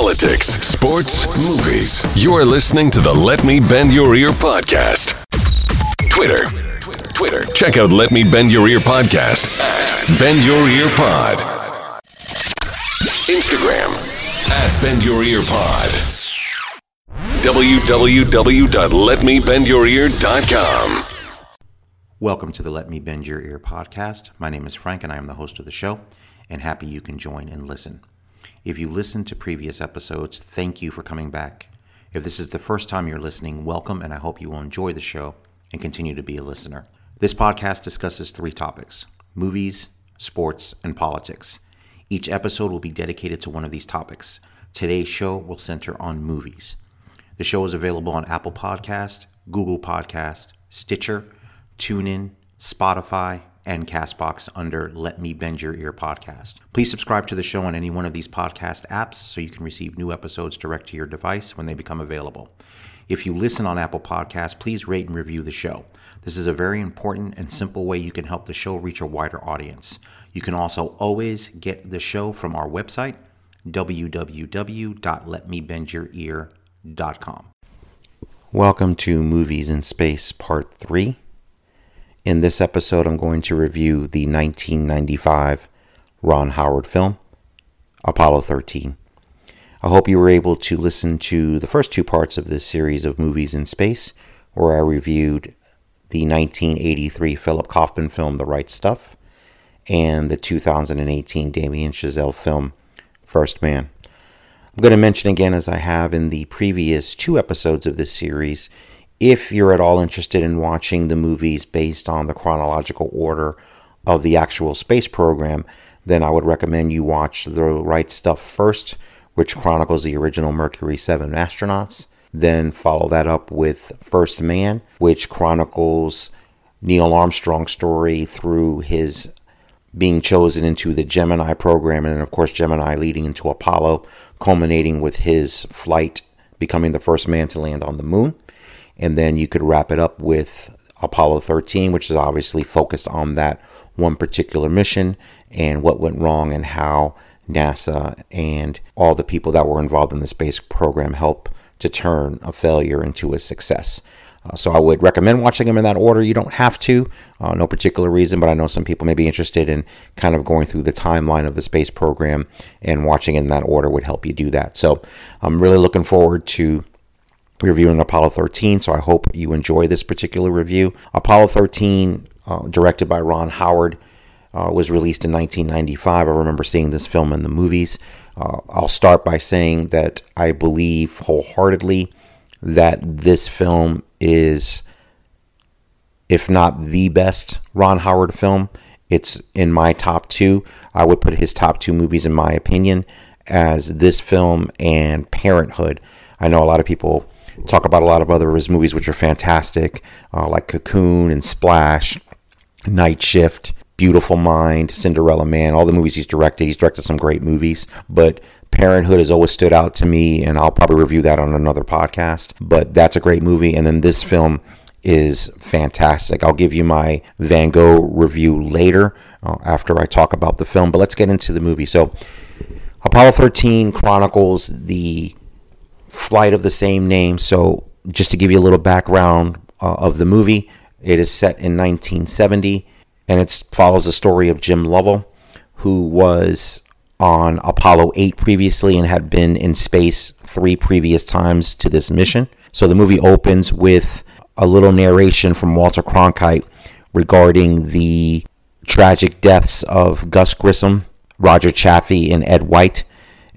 politics, sports, movies. You're listening to the Let Me Bend Your Ear podcast. Twitter. Twitter. Check out Let Me Bend Your Ear podcast at Bend Your Ear Pod. Instagram at Bend Your Ear Pod. www.letmebendyourear.com. Welcome to the Let Me Bend Your Ear podcast. My name is Frank and I am the host of the show, and happy you can join and listen. If you listened to previous episodes, thank you for coming back. If this is the first time you're listening, welcome and I hope you will enjoy the show and continue to be a listener. This podcast discusses three topics movies, sports, and politics. Each episode will be dedicated to one of these topics. Today's show will center on movies. The show is available on Apple Podcast, Google Podcast, Stitcher, TuneIn, Spotify, and Castbox under Let Me Bend Your Ear podcast. Please subscribe to the show on any one of these podcast apps so you can receive new episodes direct to your device when they become available. If you listen on Apple Podcasts, please rate and review the show. This is a very important and simple way you can help the show reach a wider audience. You can also always get the show from our website, www.letmebendyourear.com. Welcome to Movies in Space Part 3. In this episode, I'm going to review the 1995 Ron Howard film, Apollo 13. I hope you were able to listen to the first two parts of this series of movies in space, where I reviewed the 1983 Philip Kaufman film, The Right Stuff, and the 2018 Damien Chazelle film, First Man. I'm going to mention again, as I have in the previous two episodes of this series, if you're at all interested in watching the movies based on the chronological order of the actual space program, then I would recommend you watch The Right Stuff first, which chronicles the original Mercury 7 astronauts. Then follow that up with First Man, which chronicles Neil Armstrong's story through his being chosen into the Gemini program, and then, of course, Gemini leading into Apollo, culminating with his flight becoming the first man to land on the moon. And then you could wrap it up with Apollo 13, which is obviously focused on that one particular mission and what went wrong and how NASA and all the people that were involved in the space program helped to turn a failure into a success. Uh, so I would recommend watching them in that order. You don't have to, uh, no particular reason, but I know some people may be interested in kind of going through the timeline of the space program and watching in that order would help you do that. So I'm really looking forward to reviewing Apollo 13. So I hope you enjoy this particular review. Apollo 13, uh, directed by Ron Howard, uh, was released in 1995. I remember seeing this film in the movies. Uh, I'll start by saying that I believe wholeheartedly that this film is, if not the best Ron Howard film, it's in my top two. I would put his top two movies, in my opinion, as this film and Parenthood. I know a lot of people talk about a lot of other of his movies, which are fantastic, uh, like Cocoon and Splash, Night Shift, Beautiful Mind, Cinderella Man, all the movies he's directed. He's directed some great movies, but Parenthood has always stood out to me, and I'll probably review that on another podcast. But that's a great movie. And then this film is fantastic. I'll give you my Van Gogh review later uh, after I talk about the film. But let's get into the movie. So, Apollo 13 chronicles the flight of the same name. So, just to give you a little background uh, of the movie, it is set in 1970 and it follows the story of Jim Lovell, who was on Apollo 8 previously and had been in space three previous times to this mission. So the movie opens with a little narration from Walter Cronkite regarding the tragic deaths of Gus Grissom, Roger Chaffee, and Ed White.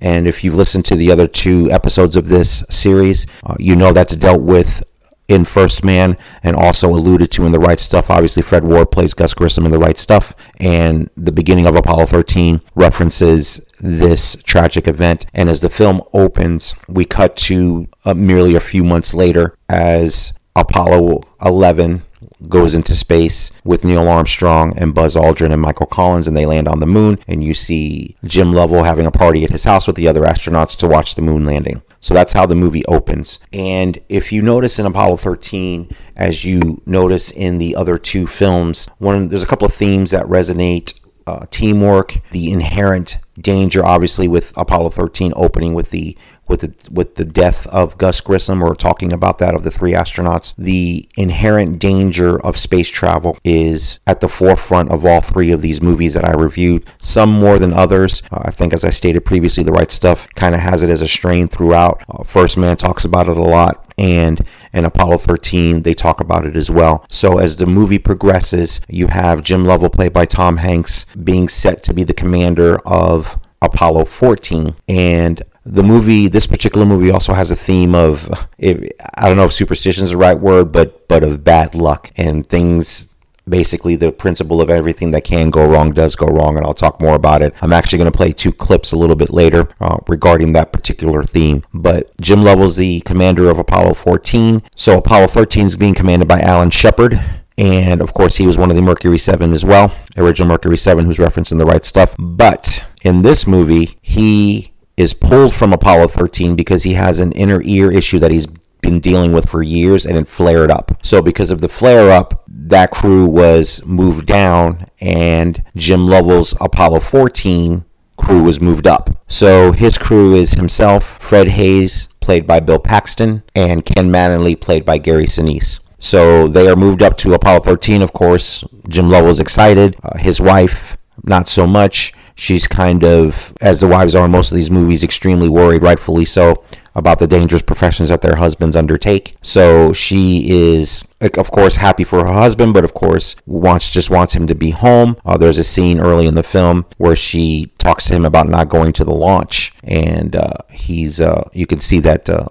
And if you've listened to the other two episodes of this series, uh, you know that's dealt with in First Man and also alluded to in The Right Stuff. Obviously, Fred Ward plays Gus Grissom in The Right Stuff, and the beginning of Apollo 13 references this tragic event. And as the film opens, we cut to uh, merely a few months later as Apollo 11 goes into space with Neil Armstrong and Buzz Aldrin and Michael Collins, and they land on the moon. And you see Jim Lovell having a party at his house with the other astronauts to watch the moon landing. So that's how the movie opens. And if you notice in Apollo 13, as you notice in the other two films, one there's a couple of themes that resonate. Uh, teamwork, the inherent danger, obviously, with Apollo 13 opening with the with the with the death of Gus Grissom or talking about that of the three astronauts. The inherent danger of space travel is at the forefront of all three of these movies that I reviewed. Some more than others. Uh, I think, as I stated previously, the right stuff kind of has it as a strain throughout. Uh, First Man talks about it a lot and in Apollo 13 they talk about it as well. So as the movie progresses, you have Jim Lovell played by Tom Hanks being set to be the commander of Apollo 14 and the movie this particular movie also has a theme of i don't know if superstition is the right word but but of bad luck and things basically the principle of everything that can go wrong does go wrong and i'll talk more about it. I'm actually going to play two clips a little bit later uh, regarding that particular theme. But jim lovell's the commander of apollo 14 so apollo 13 is being commanded by alan shepard and of course he was one of the mercury 7 as well original mercury 7 who's referencing the right stuff. But in this movie he is pulled from apollo 13 because he has an inner ear issue that he's been dealing with for years and it flared up. So because of the flare up, that crew was moved down and Jim Lovell's Apollo 14 crew was moved up. So his crew is himself, Fred Haise, played by Bill Paxton, and Ken Mattingly, played by Gary Sinise. So they are moved up to Apollo 13, of course. Jim Lovell's excited. Uh, his wife, not so much. She's kind of, as the wives are in most of these movies, extremely worried, rightfully so about the dangerous professions that their husbands undertake. So she is of course happy for her husband but of course wants just wants him to be home. Uh, there's a scene early in the film where she talks to him about not going to the launch and uh, he's uh, you can see that uh,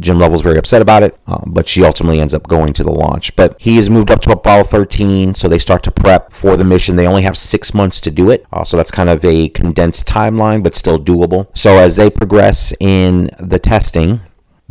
jim lovell's very upset about it um, but she ultimately ends up going to the launch. But he is moved up to apollo 13 so they start to prep for the mission. They only have six months to do it uh, so that's kind of a condensed timeline but still doable. So as they progress in the testing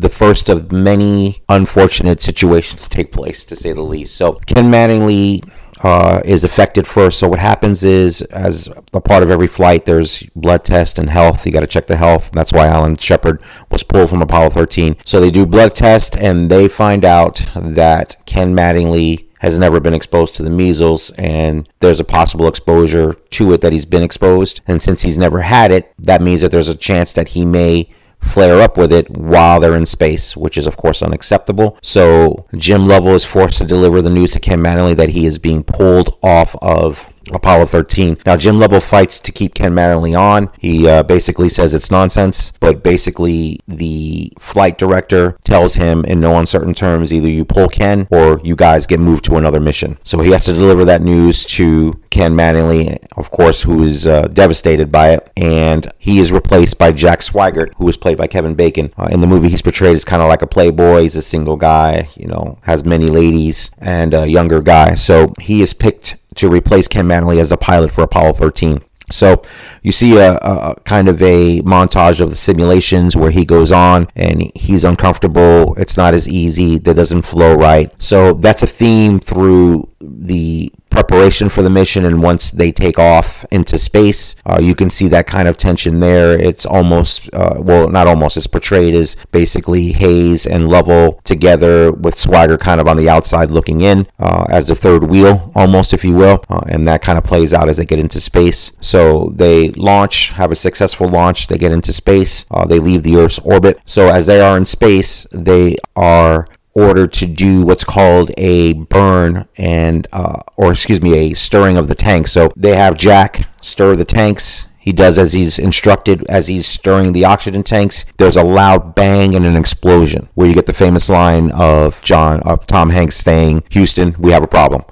the first of many unfortunate situations take place, to say the least. So Ken Mattingly uh, is affected first. So what happens is, as a part of every flight, there's blood test and health. You got to check the health. That's why Alan Shepard was pulled from Apollo 13. So they do blood test and they find out that Ken Mattingly has never been exposed to the measles and there's a possible exposure to it that he's been exposed. And since he's never had it, that means that there's a chance that he may flare up with it while they're in space, which is, of course, unacceptable. So Jim Lovell is forced to deliver the news to Ken Mattingly that he is being pulled off of Apollo 13. Now, Jim Lovell fights to keep Ken Mattingly on. He uh, basically says it's nonsense, but basically, the flight director tells him in no uncertain terms either you pull Ken or you guys get moved to another mission. So he has to deliver that news to Ken Mattingly, of course, who is uh, devastated by it. And he is replaced by Jack Swigert, who was played by Kevin Bacon. Uh, in the movie, he's portrayed as kind of like a playboy. He's a single guy, you know, has many ladies, and a younger guy. So he is picked to replace Ken Mattingly as a pilot for Apollo 13. So you see a, a, kind of a montage of the simulations where he goes on and he's uncomfortable. It's not as easy. That doesn't flow right. So that's a theme through the preparation for the mission and once they take off into space uh, you can see that kind of tension there. It's almost uh, well not almost it's portrayed as basically Haise and Lovell together with Swigert kind of on the outside looking in uh, as the third wheel almost if you will uh, and that kind of plays out as they get into space. So they launch have a successful launch they get into space uh, they leave the Earth's orbit. So as they are in space they are order to do what's called a burn and uh, or excuse me a stirring of the tank. So they have jack stir the tanks. He does as he's instructed as he's stirring the oxygen tanks. There's a loud bang and an explosion where you get the famous line of john tom hanks saying houston we have a problem.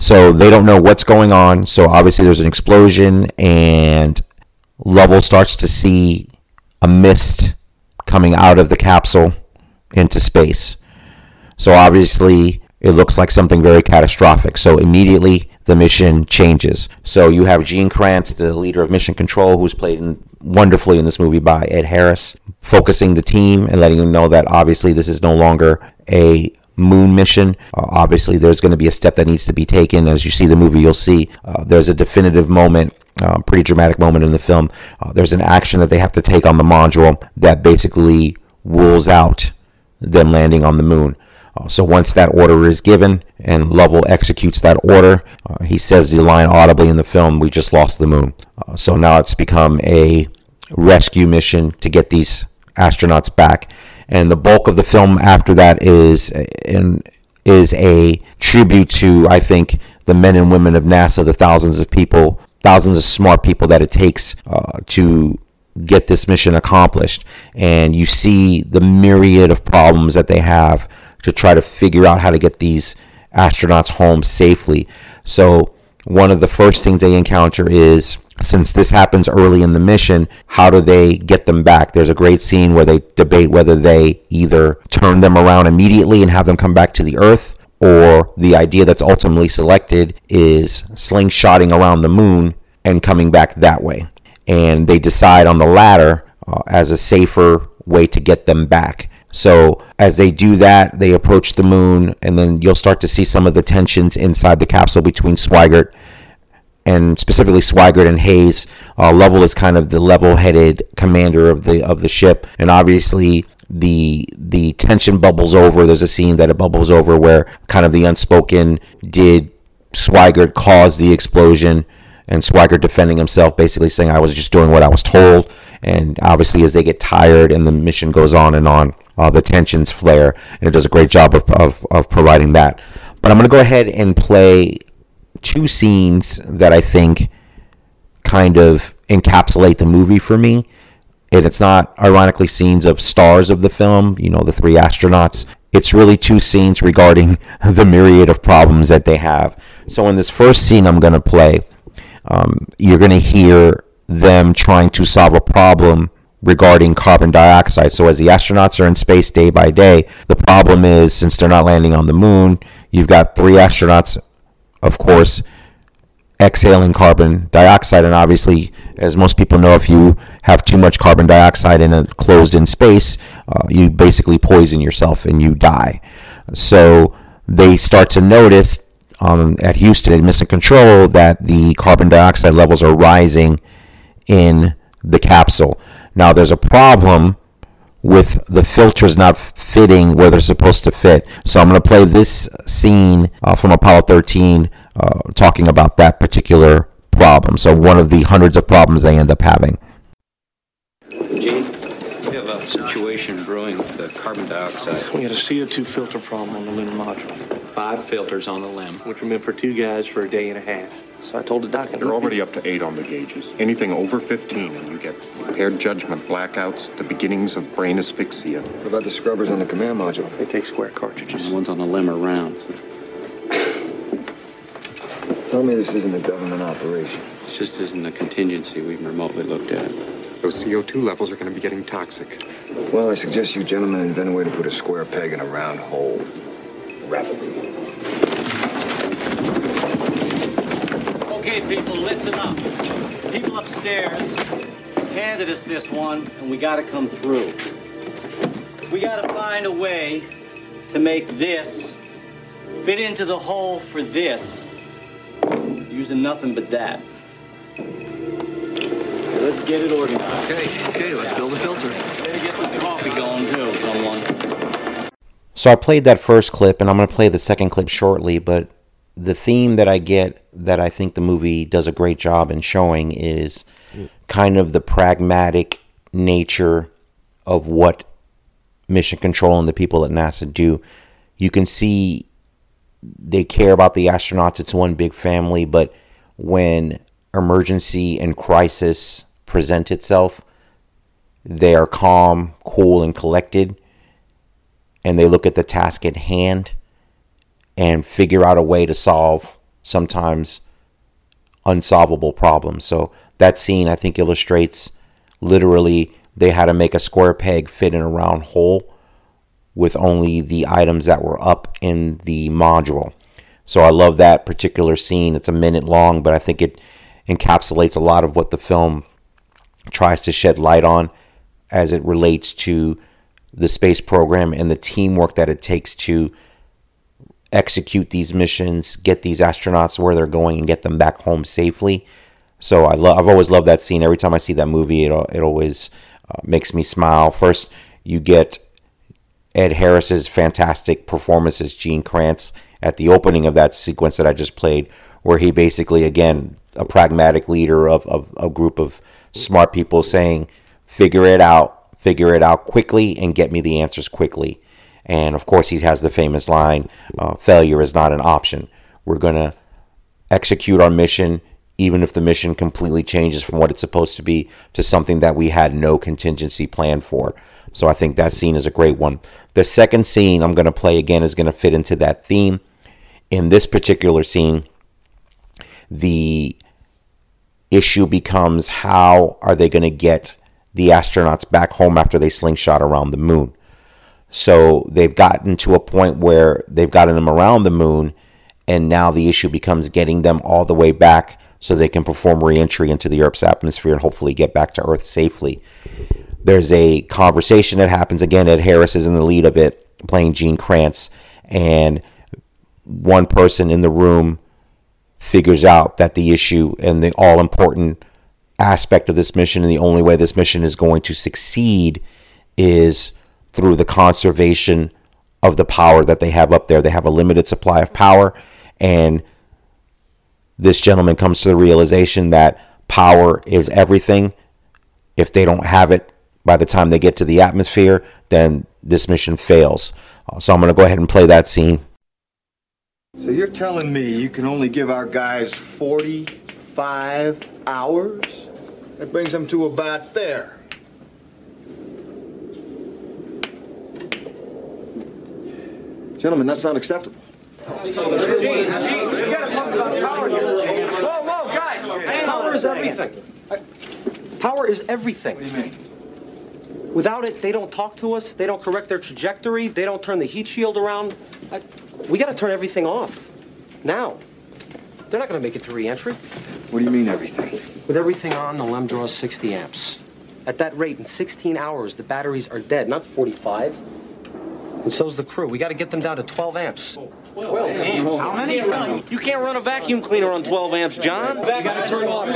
So they don't know what's going on. So obviously there's an explosion and lovell starts to see a mist coming out of the capsule into space so obviously, it looks like something very catastrophic. So immediately the mission changes. So you have Gene Kranz, the leader of Mission Control, who's played in, wonderfully in this movie by Ed Harris, focusing the team and letting them know that obviously this is no longer a moon mission. Uh, obviously, there's going to be a step that needs to be taken. As you see the movie, you'll see uh, there's a definitive moment. Uh, pretty dramatic moment in the film. Uh, there's an action that they have to take on the module that basically rules out them landing on the moon. Uh, so once that order is given and Lovell executes that order, uh, he says the line audibly in the film, "We just lost the moon." Uh, so now it's become a rescue mission to get these astronauts back. And the bulk of the film after that is in, is a tribute to I think the men and women of NASA, the thousands of people, thousands of smart people that it takes uh, to get this mission accomplished. And you see the myriad of problems that they have to try to figure out how to get these astronauts home safely. So one of the first things they encounter is since this happens early in the mission, how do they get them back? There's a great scene where they debate whether they either turn them around immediately and have them come back to the Earth, or the idea that's ultimately selected is slingshotting around the moon and coming back that way. And they decide on the latter uh, as a safer way to get them back. So as they do that, they approach the moon, and then you'll start to see some of the tensions inside the capsule between Swigert and specifically Swigert and Haise. Uh, Lovell is kind of the level-headed commander of the of the ship, and obviously the the tension bubbles over. There's a scene that it bubbles over where kind of the unspoken did Swigert cause the explosion, and Swigert defending himself, basically saying I was just doing what I was told. And obviously, as they get tired and the mission goes on and on, uh, the tensions flare, and it does a great job of, of, of providing that. But I'm going to go ahead and play two scenes that I think kind of encapsulate the movie for me. And it's not, ironically, scenes of stars of the film, you know, the three astronauts. It's really two scenes regarding the myriad of problems that they have. So, in this first scene I'm going to play, um, you're going to hear them trying to solve a problem regarding carbon dioxide. So as the astronauts are in space day by day, the problem is since they're not landing on the moon, you've got three astronauts, of course, exhaling carbon dioxide. And obviously, as most people know, if you have too much carbon dioxide in a closed in space, uh, you basically poison yourself and you die. So they start to notice um, at Houston at Mission Control that the carbon dioxide levels are rising in the capsule. Now there's a problem with the filters not fitting where they're supposed to fit. So I'm going to play this scene uh, from Apollo 13 uh, talking about that particular problem. So one of the hundreds of problems they end up having. Gene, we have a situation brewing with the carbon dioxide. We had a CO2 filter problem on the lunar module, Five filters on the LEM. which were meant for two guys for a day and a half. So I told the doc, You're already up to eight on the gauges. Anything over 15 and you get impaired judgment, blackouts, the beginnings of brain asphyxia. What about the scrubbers on the command module? They take square cartridges. The ones on the LEM are round. Tell me this isn't a government operation. This just isn't a contingency we've remotely looked at. Those CO2 levels are going to be getting toxic. Well, I suggest you gentlemen invent a way to put a square peg in a round hole. Rapidly. Okay, people, listen up. People upstairs handed us this one, and we gotta come through. We gotta find a way to make this fit into the hole for this, using nothing but that. Let's get it organized. Okay, okay, let's build a filter. Better get some coffee going, too, someone. So I played that first clip, and I'm going to play the second clip shortly. But the theme that I get that I think the movie does a great job in showing is kind of the pragmatic nature of what mission control and the people at NASA do. You can see they care about the astronauts. It's one big family, but when emergency and crisis present itself, they are calm, cool, and collected, and they look at the task at hand and figure out a way to solve sometimes unsolvable problems. So that scene, I think, illustrates literally they had to make a square peg fit in a round hole with only the items that were up in the module. So I love that particular scene. It's a minute long, but I think it encapsulates a lot of what the film tries to shed light on as it relates to the space program and the teamwork that it takes to execute these missions, get these astronauts where they're going, and get them back home safely. So I love. I've always loved that scene. Every time I see that movie, it it always uh, makes me smile. First, you get Ed Harris's fantastic performance as Gene Kranz at the opening of that sequence that I just played, where he basically, again, a pragmatic leader of, of a group of smart people saying, figure it out, figure it out quickly and get me the answers quickly. And of course, he has the famous line uh, failure is not an option. We're going to execute our mission, even if the mission completely changes from what it's supposed to be to something that we had no contingency plan for. So I think that scene is a great one. The second scene I'm going to play again is going to fit into that theme. In this particular scene, the issue becomes how are they going to get the astronauts back home after they slingshot around the moon. So they've gotten to a point where they've gotten them around the moon, and now the issue becomes getting them all the way back so they can perform reentry into the Earth's atmosphere and hopefully get back to Earth safely. There's a conversation that happens again. Ed Harris is in the lead of it, playing Gene Kranz, and one person in the room figures out that the issue and the all important aspect of this mission and the only way this mission is going to succeed is through the conservation of the power that they have up there. They have a limited supply of power, and this gentleman comes to the realization that power is everything. If they don't have it by the time they get to the atmosphere, then this mission fails. Uh, so I'm going to go ahead and play that scene. So you're telling me you can only give our guys 45 hours? That brings them to about there. Gentlemen, that's not acceptable. Gene, Gene, we gotta talk about power here. Whoa, whoa, guys! Power is everything. Power is everything. What do you mean? Without it, they don't talk to us, they don't correct their trajectory, they don't turn the heat shield around. I- We gotta turn everything off. Now. They're not gonna make it to reentry. What do you mean everything? With everything on, the LEM draws 60 amps. At that rate, in 16 hours, the batteries are dead, not 45. And so's the crew. We gotta get them down to 12 amps. How many? You can't run a vacuum cleaner on 12 amps, John. We gotta turn off.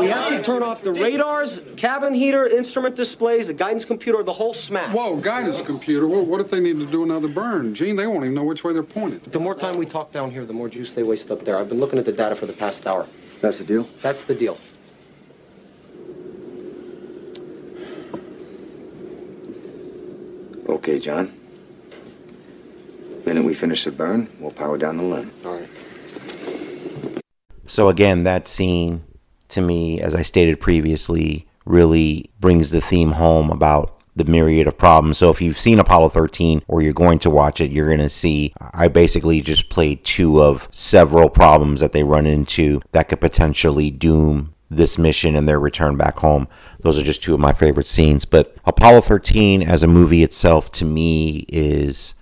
We have to turn off the radars, cabin heater, instrument displays, the guidance computer, the whole smack. Whoa, guidance computer. What, what if they need to do another burn? Gene, they won't even know which way they're pointed. The more time we talk down here, the more juice they waste up there. I've been looking at the data for the past hour. That's the deal? That's the deal. Okay, John. Minute we finish the burn, we'll power down the LEM. All right. So again, that scene to me, as I stated previously, really brings the theme home about the myriad of problems. So if you've seen Apollo 13 or you're going to watch it, you're going to see I basically just played two of several problems that they run into that could potentially doom this mission and their return back home. Those are just two of my favorite scenes. But Apollo 13 as a movie itself to me is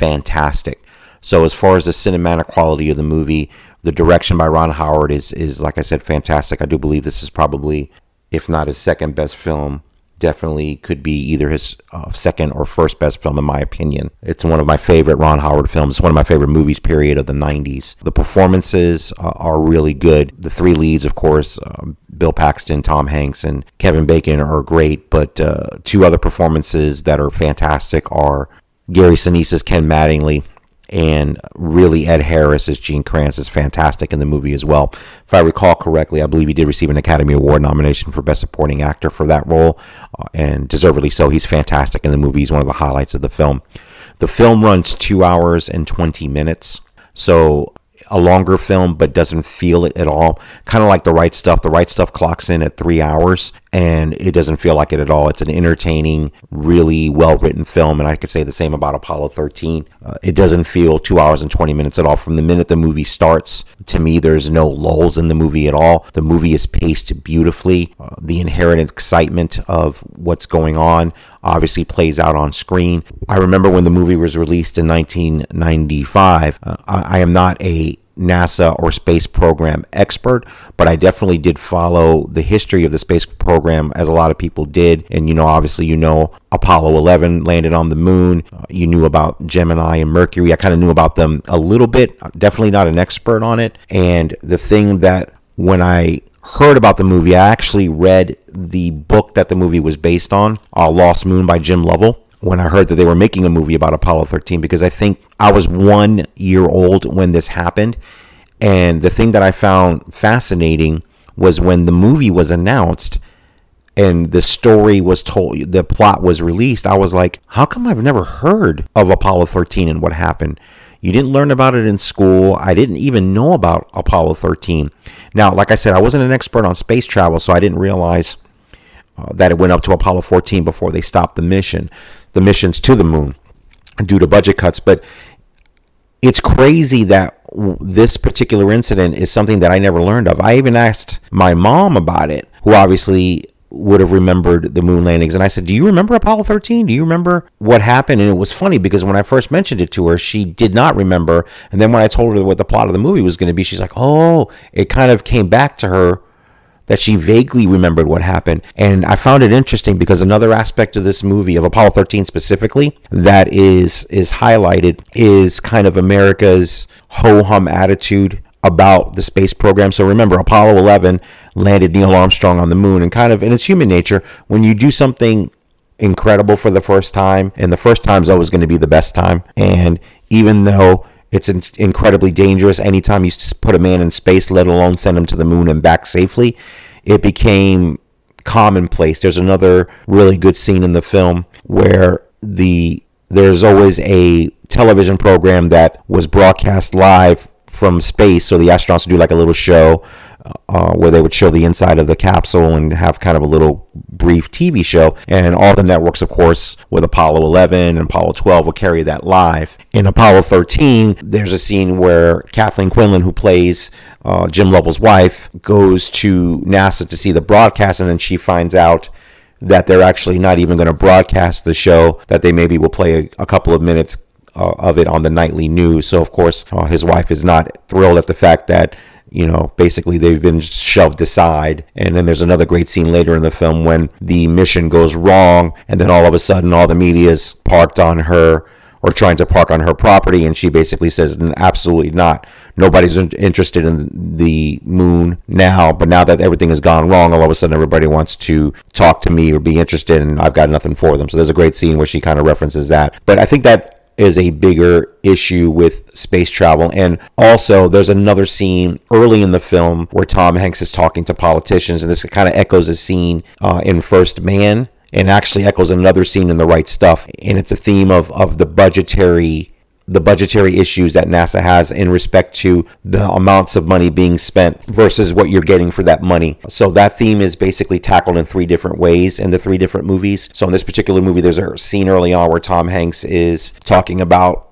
fantastic. So as far as the cinematic quality of the movie, the direction by Ron Howard is is like I said fantastic. I do believe this is probably if not his second best film, definitely could be either his uh, second or first best film in my opinion. It's one of my favorite Ron Howard films. One of my favorite movies period of the 90s. The performances uh, are really good. The three leads of course, um, Bill Paxton, Tom Hanks and Kevin Bacon are great, but uh, two other performances that are fantastic are Gary Sinise's Ken Mattingly and really Ed Harris as Gene Kranz is fantastic in the movie as well. If I recall correctly, I believe he did receive an Academy Award nomination for Best Supporting Actor for that role, uh, and deservedly so. He's fantastic in the movie. He's one of the highlights of the film. The film runs two hours and 20 minutes. So a longer film, but doesn't feel it at all. Kind of like the right stuff. The right stuff clocks in at three hours, and it doesn't feel like it at all. It's an entertaining, really well written film, and I could say the same about Apollo 13. Uh, it doesn't feel two hours and 20 minutes at all. From the minute the movie starts, to me, there's no lulls in the movie at all. The movie is paced beautifully. Uh, the inherent excitement of what's going on obviously plays out on screen. I remember when the movie was released in 1995. Uh, I, I am not a NASA or space program expert, but I definitely did follow the history of the space program as a lot of people did. And, you know, obviously, you know, Apollo 11 landed on the moon. Uh, you knew about Gemini and Mercury. I kind of knew about them a little bit, definitely not an expert on it. And the thing that when I heard about the movie, I actually read the book that the movie was based on, uh, Lost Moon by Jim Lovell when I heard that they were making a movie about Apollo 13 because I think I was one year old when this happened. And the thing that I found fascinating was when the movie was announced, and the story was told, the plot was released, I was like, how come I've never heard of Apollo 13 and what happened? You didn't learn about it in school. I didn't even know about Apollo 13. Now, like I said, I wasn't an expert on space travel, so I didn't realize uh, that it went up to Apollo 14 before they stopped the mission, the missions to the moon due to budget cuts. But it's crazy that this particular incident is something that I never learned of. I even asked my mom about it, who obviously would have remembered the moon landings. And I said, Do you remember Apollo 13? Do you remember what happened? And it was funny because when I first mentioned it to her, she did not remember. And then when I told her what the plot of the movie was going to be, she's like, Oh, it kind of came back to her that she vaguely remembered what happened. And I found it interesting because another aspect of this movie, of Apollo 13 specifically, that is is highlighted is kind of America's ho hum attitude about the space program. So remember, Apollo 11 landed Neil Armstrong on the moon, and kind of, in its human nature, when you do something incredible for the first time, and the first time is always going to be the best time. And even though it's incredibly dangerous anytime you put a man in space, let alone send him to the moon and back safely, it became commonplace. There's another really good scene in the film where the there's always a television program that was broadcast live from space. So the astronauts do like a little show uh, where they would show the inside of the capsule and have kind of a little brief TV show. And all the networks, of course, with Apollo 11 and Apollo 12 will carry that live. In Apollo 13, there's a scene where Kathleen Quinlan, who plays uh, Jim Lovell's wife, goes to NASA to see the broadcast, and then she finds out that they're actually not even going to broadcast the show, that they maybe will play a, a couple of minutes uh, of it on the nightly news. So, of course, uh, his wife is not thrilled at the fact that you know, basically they've been shoved aside. And then there's another great scene later in the film when the mission goes wrong, and then all of a sudden all the media is parked on her or trying to park on her property, and she basically says, "Absolutely not. Nobody's interested in the moon now. But now that everything has gone wrong, all of a sudden everybody wants to talk to me or be interested, and I've got nothing for them." So there's a great scene where she kind of references that. But I think that is a bigger issue with space travel. And also, there's another scene early in the film where Tom Hanks is talking to politicians, and this kind of echoes a scene uh, in First Man and actually echoes another scene in The Right Stuff. And it's a theme of, of the budgetary the budgetary issues that NASA has in respect to the amounts of money being spent versus what you're getting for that money. So that theme is basically tackled in three different ways in the three different movies. So in this particular movie, there's a scene early on where Tom Hanks is talking about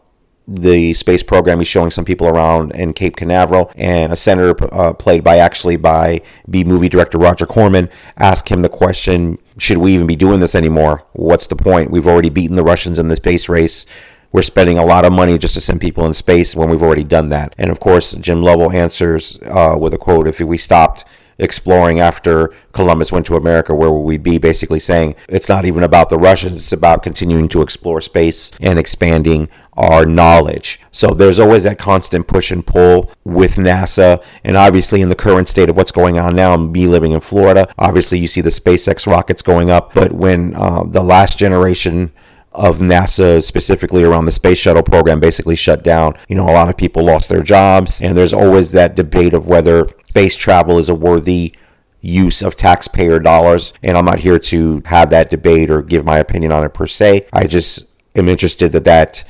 the space program. He's showing some people around in Cape Canaveral, and a senator uh, played by actually by B movie director Roger Corman asked him the question: Should we even be doing this anymore? What's the point? We've already beaten the Russians in the space race we're spending a lot of money just to send people in space when we've already done that. And of course, Jim Lovell answers uh, with a quote If we stopped exploring after Columbus went to America, where would we be? Basically saying it's not even about the Russians, it's about continuing to explore space and expanding our knowledge. So there's always that constant push and pull with NASA. And obviously, in the current state of what's going on now, me living in Florida, obviously you see the SpaceX rockets going up. But when uh, the last generation of NASA, specifically around the space shuttle program, basically shut down. You know, a lot of people lost their jobs, and there's always that debate of whether space travel is a worthy use of taxpayer dollars. And I'm not here to have that debate or give my opinion on it per se. I just am interested that that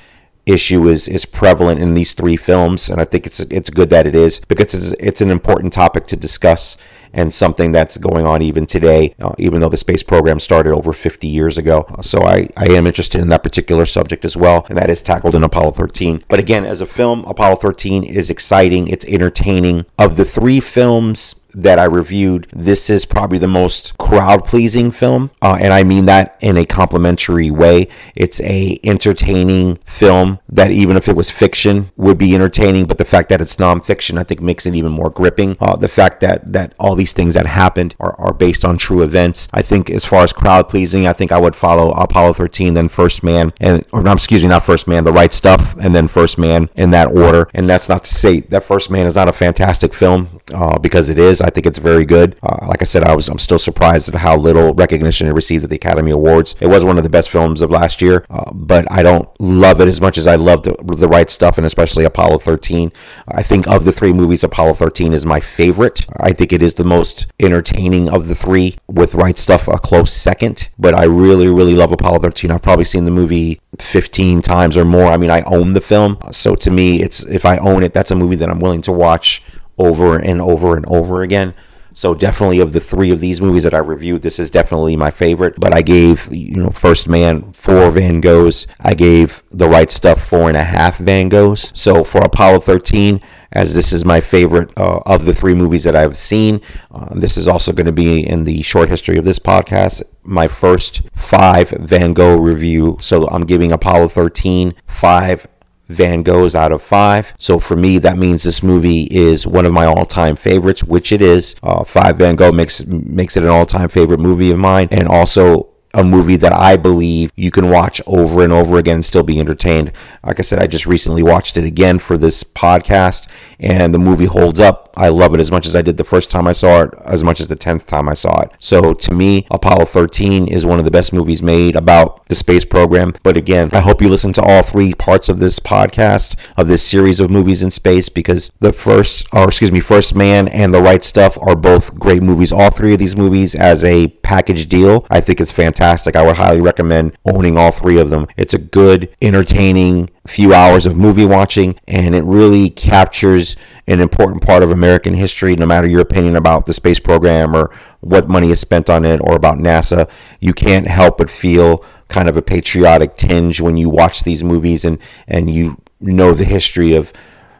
issue is is prevalent in these three films, and I think it's it's good that it is because it's it's an important topic to discuss and something that's going on even today, uh, even though the space program started over 50 years ago. So I, I am interested in that particular subject as well, and that is tackled in Apollo 13. But again, as a film, Apollo 13 is exciting, it's entertaining. Of the three films that I reviewed, this is probably the most crowd pleasing film, uh, and I mean that in a complimentary way. It's a entertaining film that even if it was fiction would be entertaining, but the fact that it's nonfiction I think makes it even more gripping. Uh, the fact that that all these things that happened are, are based on true events. I think as far as crowd pleasing, I think I would follow Apollo 13, then First Man, and or excuse me, not First Man, The Right Stuff, and then First Man in that order. And that's not to say that First Man is not a fantastic film uh, because it is. Think it's very good. Uh, like I said, I was I'm still surprised at how little recognition it received at the Academy Awards. It was one of the best films of last year, uh, but I don't love it as much as I love the, the right stuff and especially Apollo 13. I think of the three movies, Apollo 13 is my favorite. I think it is the most entertaining of the three, with right stuff a close second. But I really, really love Apollo 13. I've probably seen the movie 15 times or more. I mean, I own the film, so to me, it's if I own it, that's a movie that I'm willing to watch over and over and over again. So definitely of the three of these movies that I reviewed, this is definitely my favorite. But I gave, you know, First Man four Van Goghs. I gave The Right Stuff four and a half Van Goghs. So for Apollo 13, as this is my favorite uh, of the three movies that I've seen, uh, this is also going to be in the short history of this podcast. My first five Van Gogh review. So I'm giving Apollo 13 five Van Goghs out of five. So for me, that means this movie is one of my all-time favorites, which it is. Uh, five Van Gogh makes makes it an all-time favorite movie of mine, and also a movie that I believe you can watch over and over again and still be entertained. Like I said, I just recently watched it again for this podcast, and the movie holds up. I love it as much as I did the first time I saw it, as much as the 10th time I saw it. So to me, Apollo 13 is one of the best movies made about the space program. But again, I hope you listen to all three parts of this podcast, of this series of movies in space, because the first, or excuse me, First Man and The Right Stuff are both great movies. All three of these movies as a package deal, I think it's fantastic. I would highly recommend owning all three of them. It's a good, entertaining, few hours of movie watching, and it really captures an important part of American history, no matter your opinion about the space program or what money is spent on it or about NASA. You can't help but feel kind of a patriotic tinge when you watch these movies and, and you know the history of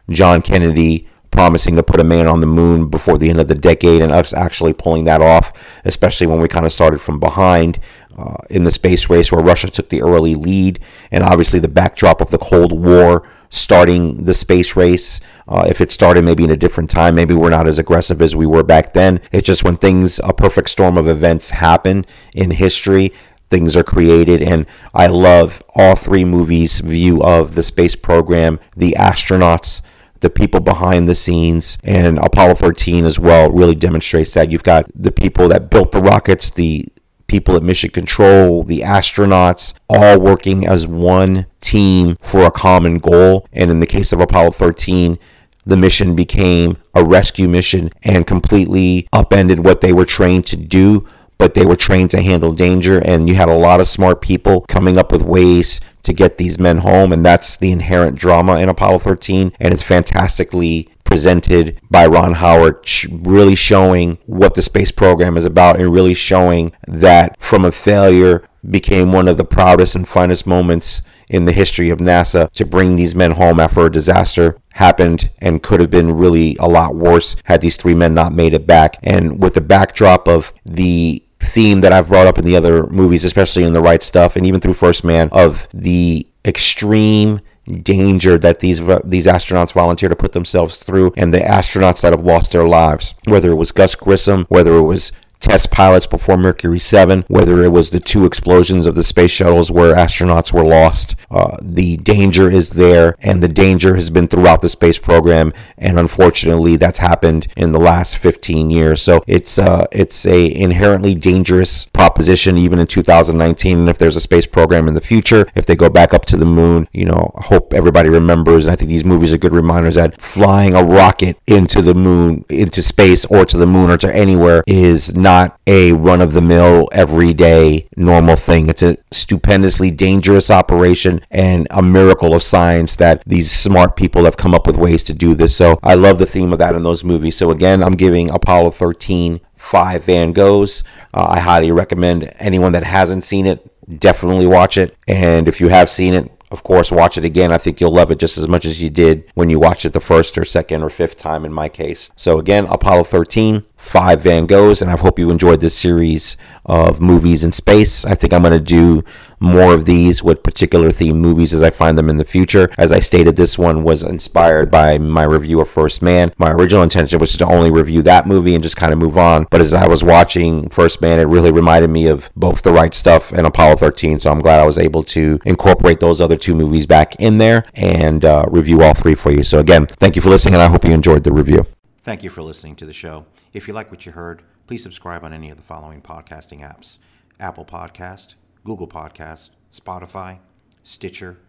John Kennedy promising to put a man on the moon before the end of the decade and us actually pulling that off, especially when we kind of started from behind uh, in the space race where Russia took the early lead, and obviously the backdrop of the Cold War starting the space race. Uh, if it started maybe in a different time, maybe we're not as aggressive as we were back then. It's just when things, a perfect storm of events happen in history, things are created. And I love all three movies' view of the space program, the astronauts, the people behind the scenes and Apollo 13 as well really demonstrates that you've got the people that built the rockets, the people at Mission Control, the astronauts, all working as one team for a common goal. And in the case of Apollo 13, the mission became a rescue mission and completely upended what they were trained to do but they were trained to handle danger and you had a lot of smart people coming up with ways to get these men home and that's the inherent drama in Apollo 13 and it's fantastically presented by Ron Howard, really showing what the space program is about and really showing that from a failure became one of the proudest and finest moments in the history of NASA to bring these men home after a disaster happened and could have been really a lot worse had these three men not made it back. And with the backdrop of the theme that I've brought up in the other movies, especially in The Right Stuff and even through First Man, of the extreme danger that these these astronauts volunteer to put themselves through and the astronauts that have lost their lives. Whether it was Gus Grissom whether it was test pilots before Mercury 7, whether it was the two explosions of the space shuttles where astronauts were lost. Uh, the danger is there, and the danger has been throughout the space program, and unfortunately, that's happened in the last 15 years. So it's uh, it's a inherently dangerous proposition, even in 2019. And if there's a space program in the future, if they go back up to the moon, you know, I hope everybody remembers. And I think these movies are good reminders that flying a rocket into the moon, into space, or to the moon, or to anywhere is not not a run of the mill, everyday, normal thing. It's a stupendously dangerous operation and a miracle of science that these smart people have come up with ways to do this. So I love the theme of that in those movies. So again, I'm giving Apollo 13 five Van Goghs. Uh, I highly recommend anyone that hasn't seen it, definitely watch it. And if you have seen it, of course, watch it again. I think you'll love it just as much as you did when you watched it the first or second or fifth time in my case. So, again, Apollo 13, five Van Goghs, and I hope you enjoyed this series of movies in space. I think I'm going to do more of these with particular theme movies as I find them in the future. As I stated, this one was inspired by my review of First Man. My original intention was to only review that movie and just kind of move on. But as I was watching First Man, it really reminded me of both The Right Stuff and Apollo 13. So I'm glad I was able to incorporate those other two movies back in there and uh, review all three for you. So again, thank you for listening, and I hope you enjoyed the review. Thank you for listening to the show. If you like what you heard, please subscribe on any of the following podcasting apps Apple Podcast, Google Podcast, Spotify, Stitcher,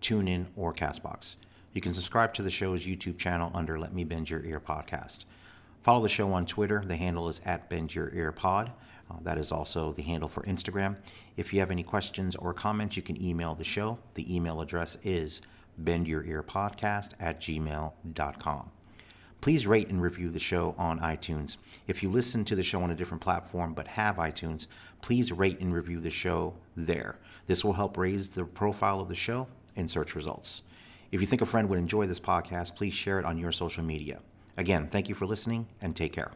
TuneIn, or Castbox. You can subscribe to the show's YouTube channel under Let Me Bend Your Ear Podcast. Follow the show on Twitter. The handle is at Bend Your Ear Pod. Uh, that is also the handle for Instagram. If you have any questions or comments, you can email the show. The email address is bendyourearpodcast at gmail.com. Please rate and review the show on iTunes. If you listen to the show on a different platform but have iTunes, please rate and review the show there. This will help raise the profile of the show in search results. If you think a friend would enjoy this podcast, please share it on your social media. Again, thank you for listening and take care.